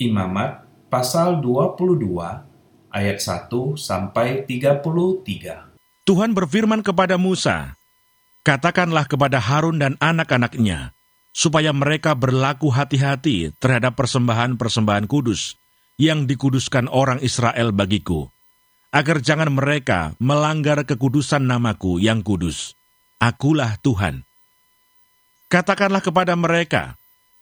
Imamat pasal 22 ayat 1 sampai 33. Tuhan berfirman kepada Musa, Katakanlah kepada Harun dan anak-anaknya, supaya mereka berlaku hati-hati terhadap persembahan-persembahan kudus yang dikuduskan orang Israel bagiku, agar jangan mereka melanggar kekudusan namaku yang kudus. Akulah Tuhan. Katakanlah kepada mereka,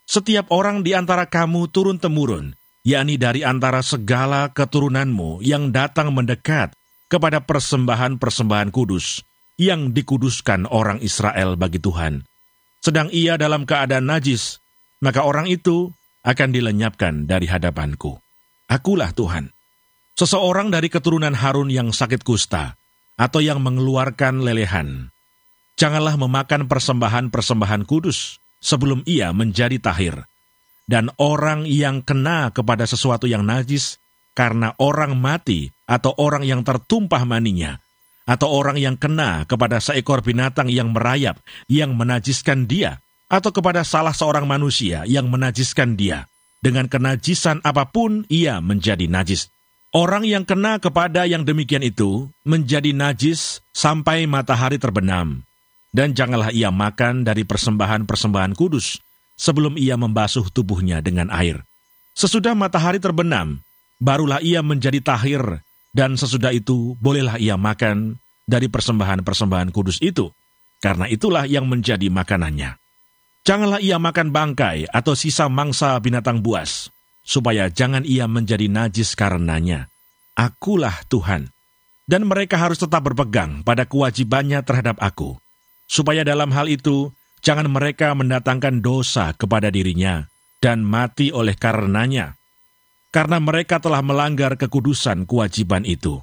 setiap orang di antara kamu turun-temurun, yakni dari antara segala keturunanmu yang datang mendekat kepada persembahan-persembahan kudus yang dikuduskan orang Israel bagi Tuhan. Sedang ia dalam keadaan najis, maka orang itu akan dilenyapkan dari hadapanku. Akulah Tuhan. Seseorang dari keturunan Harun yang sakit kusta, atau yang mengeluarkan lelehan, janganlah memakan persembahan-persembahan kudus, sebelum ia menjadi tahir. Dan orang yang kena kepada sesuatu yang najis karena orang mati atau orang yang tertumpah maninya, atau orang yang kena kepada seekor binatang yang merayap, yang menajiskan dia, atau kepada salah seorang manusia yang menajiskan dia. Dengan kenajisan apa pun ia menjadi najis. Orang yang kena kepada yang demikian itu menjadi najis sampai matahari terbenam, dan janganlah ia makan dari persembahan-persembahan kudus sebelum ia membasuh tubuhnya dengan air. Sesudah matahari terbenam, barulah ia menjadi tahir, dan sesudah itu bolehlah ia makan dari persembahan-persembahan kudus itu, karena itulah yang menjadi makanannya. Janganlah ia makan bangkai atau sisa mangsa binatang buas, supaya jangan ia menjadi najis karenanya. Akulah Tuhan. Dan mereka harus tetap berpegang pada kewajibannya terhadap aku supaya dalam hal itu jangan mereka mendatangkan dosa kepada dirinya dan mati oleh karenanya, karena mereka telah melanggar kekudusan kewajiban itu.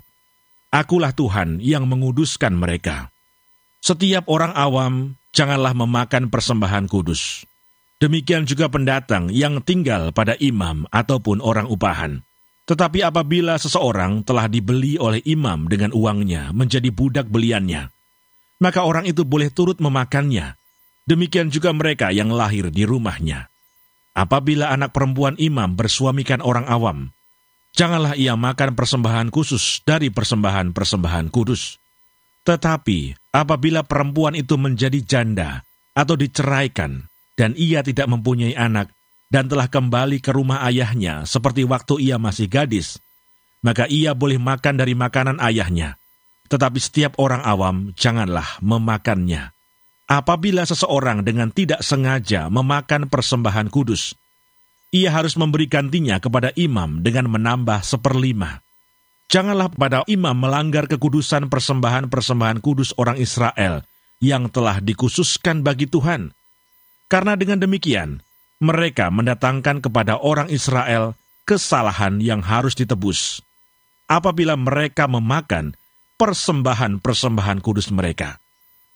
Akulah Tuhan yang menguduskan mereka. Setiap orang awam janganlah memakan persembahan kudus. Demikian juga pendatang yang tinggal pada imam ataupun orang upahan. Tetapi apabila seseorang telah dibeli oleh imam dengan uangnya menjadi budak beliannya, maka orang itu boleh turut memakannya. Demikian juga mereka yang lahir di rumahnya. Apabila anak perempuan imam bersuamikan orang awam, janganlah ia makan persembahan khusus dari persembahan-persembahan kudus. Tetapi apabila perempuan itu menjadi janda atau diceraikan, dan ia tidak mempunyai anak, dan telah kembali ke rumah ayahnya seperti waktu ia masih gadis, maka ia boleh makan dari makanan ayahnya tetapi setiap orang awam janganlah memakannya. Apabila seseorang dengan tidak sengaja memakan persembahan kudus, ia harus memberi gantinya kepada imam dengan menambah seperlima. Janganlah pada imam melanggar kekudusan persembahan-persembahan kudus orang Israel yang telah dikhususkan bagi Tuhan. Karena dengan demikian, mereka mendatangkan kepada orang Israel kesalahan yang harus ditebus. Apabila mereka memakan persembahan-persembahan kudus mereka.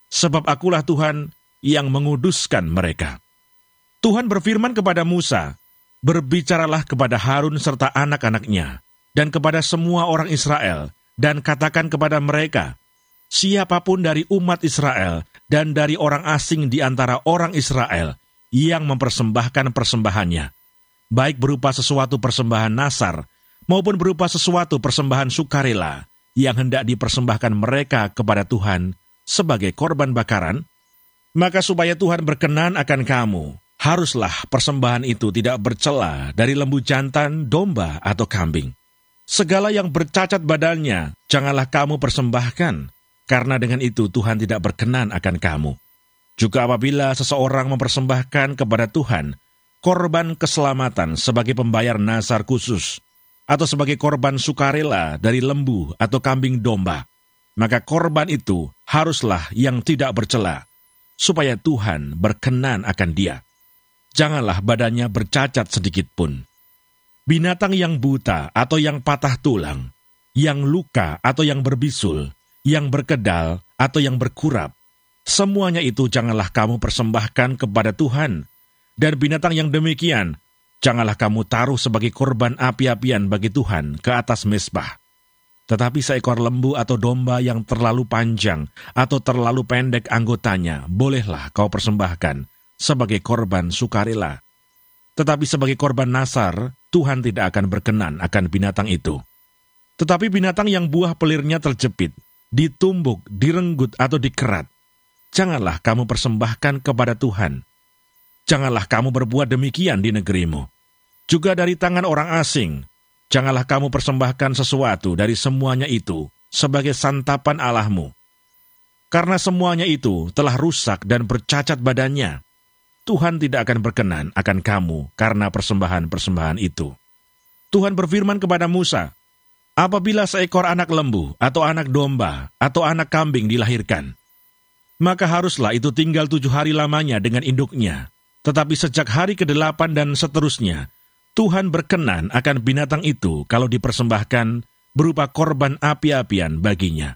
Sebab akulah Tuhan yang menguduskan mereka. Tuhan berfirman kepada Musa, Berbicaralah kepada Harun serta anak-anaknya, dan kepada semua orang Israel, dan katakan kepada mereka, Siapa pun dari umat Israel dan dari orang asing di antara orang Israel yang mempersembahkan persembahannya, baik berupa sesuatu persembahan nasar maupun berupa sesuatu persembahan sukarela, yang hendak dipersembahkan mereka kepada Tuhan sebagai korban bakaran, maka supaya Tuhan berkenan akan kamu, haruslah persembahan itu tidak bercela dari lembu jantan, domba, atau kambing. Segala yang bercacat badannya, janganlah kamu persembahkan, karena dengan itu Tuhan tidak berkenan akan kamu. Juga apabila seseorang mempersembahkan kepada Tuhan korban keselamatan sebagai pembayar nasar khusus, atau sebagai korban sukarela dari lembu atau kambing domba, maka korban itu haruslah yang tidak bercela, supaya Tuhan berkenan akan dia. Janganlah badannya bercacat sedikit pun. Binatang yang buta atau yang patah tulang, yang luka atau yang berbisul, yang berkedal atau yang berkurap, semuanya itu janganlah kamu persembahkan kepada Tuhan. Dan binatang yang demikian Janganlah kamu taruh sebagai korban api-apian bagi Tuhan ke atas mesbah. Tetapi seekor lembu atau domba yang terlalu panjang atau terlalu pendek anggotanya, bolehlah kau persembahkan sebagai korban sukarela. Tetapi sebagai korban nasar, Tuhan tidak akan berkenan akan binatang itu. Tetapi binatang yang buah pelirnya terjepit, ditumbuk, direnggut, atau dikerat, janganlah kamu persembahkan kepada Tuhan. Janganlah kamu berbuat demikian di negerimu. Juga dari tangan orang asing, janganlah kamu persembahkan sesuatu dari semuanya itu sebagai santapan Allahmu. Karena semuanya itu telah rusak dan bercacat badannya, Tuhan tidak akan berkenan akan kamu karena persembahan-persembahan itu. Tuhan berfirman kepada Musa, Apabila seekor anak lembu, atau anak domba, atau anak kambing dilahirkan, maka haruslah itu tinggal tujuh hari lamanya dengan induknya. Tetapi sejak hari ke-8 dan seterusnya, Tuhan berkenan akan binatang itu kalau dipersembahkan berupa korban api-apian baginya.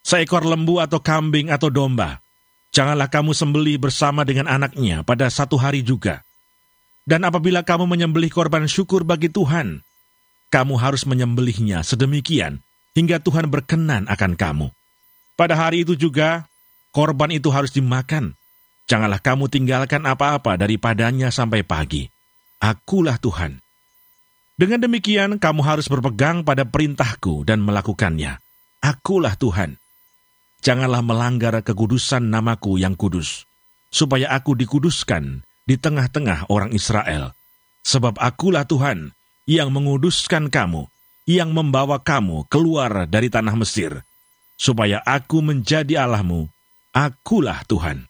Seekor lembu atau kambing atau domba, janganlah kamu sembelih bersama dengan anaknya pada satu hari juga. Dan apabila kamu menyembelih korban syukur bagi Tuhan, kamu harus menyembelihnya sedemikian hingga Tuhan berkenan akan kamu. Pada hari itu juga, korban itu harus dimakan. Janganlah kamu tinggalkan apa-apa daripadanya sampai pagi. Akulah Tuhan. Dengan demikian, kamu harus berpegang pada perintahku dan melakukannya. Akulah Tuhan. Janganlah melanggar kekudusan namaku yang kudus, supaya aku dikuduskan di tengah-tengah orang Israel. Sebab akulah Tuhan, yang menguduskan kamu, yang membawa kamu keluar dari tanah Mesir, supaya aku menjadi Allahmu, akulah Tuhan.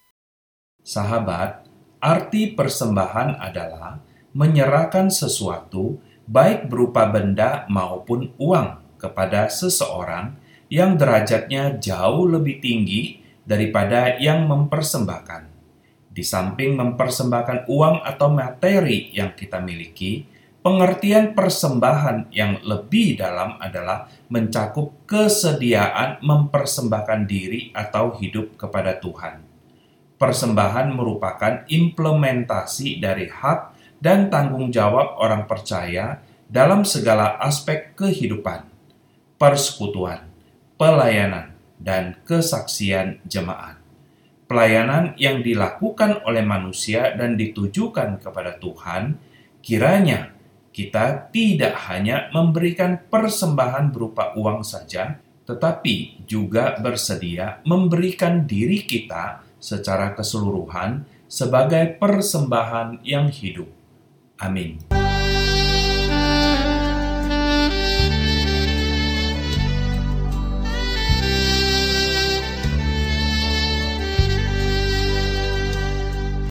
Sahabat, arti persembahan adalah menyerahkan sesuatu, baik berupa benda maupun uang, kepada seseorang yang derajatnya jauh lebih tinggi daripada yang mempersembahkan. Di samping mempersembahkan uang atau materi yang kita miliki, Pengertian persembahan yang lebih dalam adalah mencakup kesediaan mempersembahkan diri atau hidup kepada Tuhan. Persembahan merupakan implementasi dari hak dan tanggung jawab orang percaya dalam segala aspek kehidupan, persekutuan, pelayanan, dan kesaksian jemaat. Pelayanan yang dilakukan oleh manusia dan ditujukan kepada Tuhan, kiranya kita tidak hanya memberikan persembahan berupa uang saja, tetapi juga bersedia memberikan diri kita secara keseluruhan sebagai persembahan yang hidup. Amin.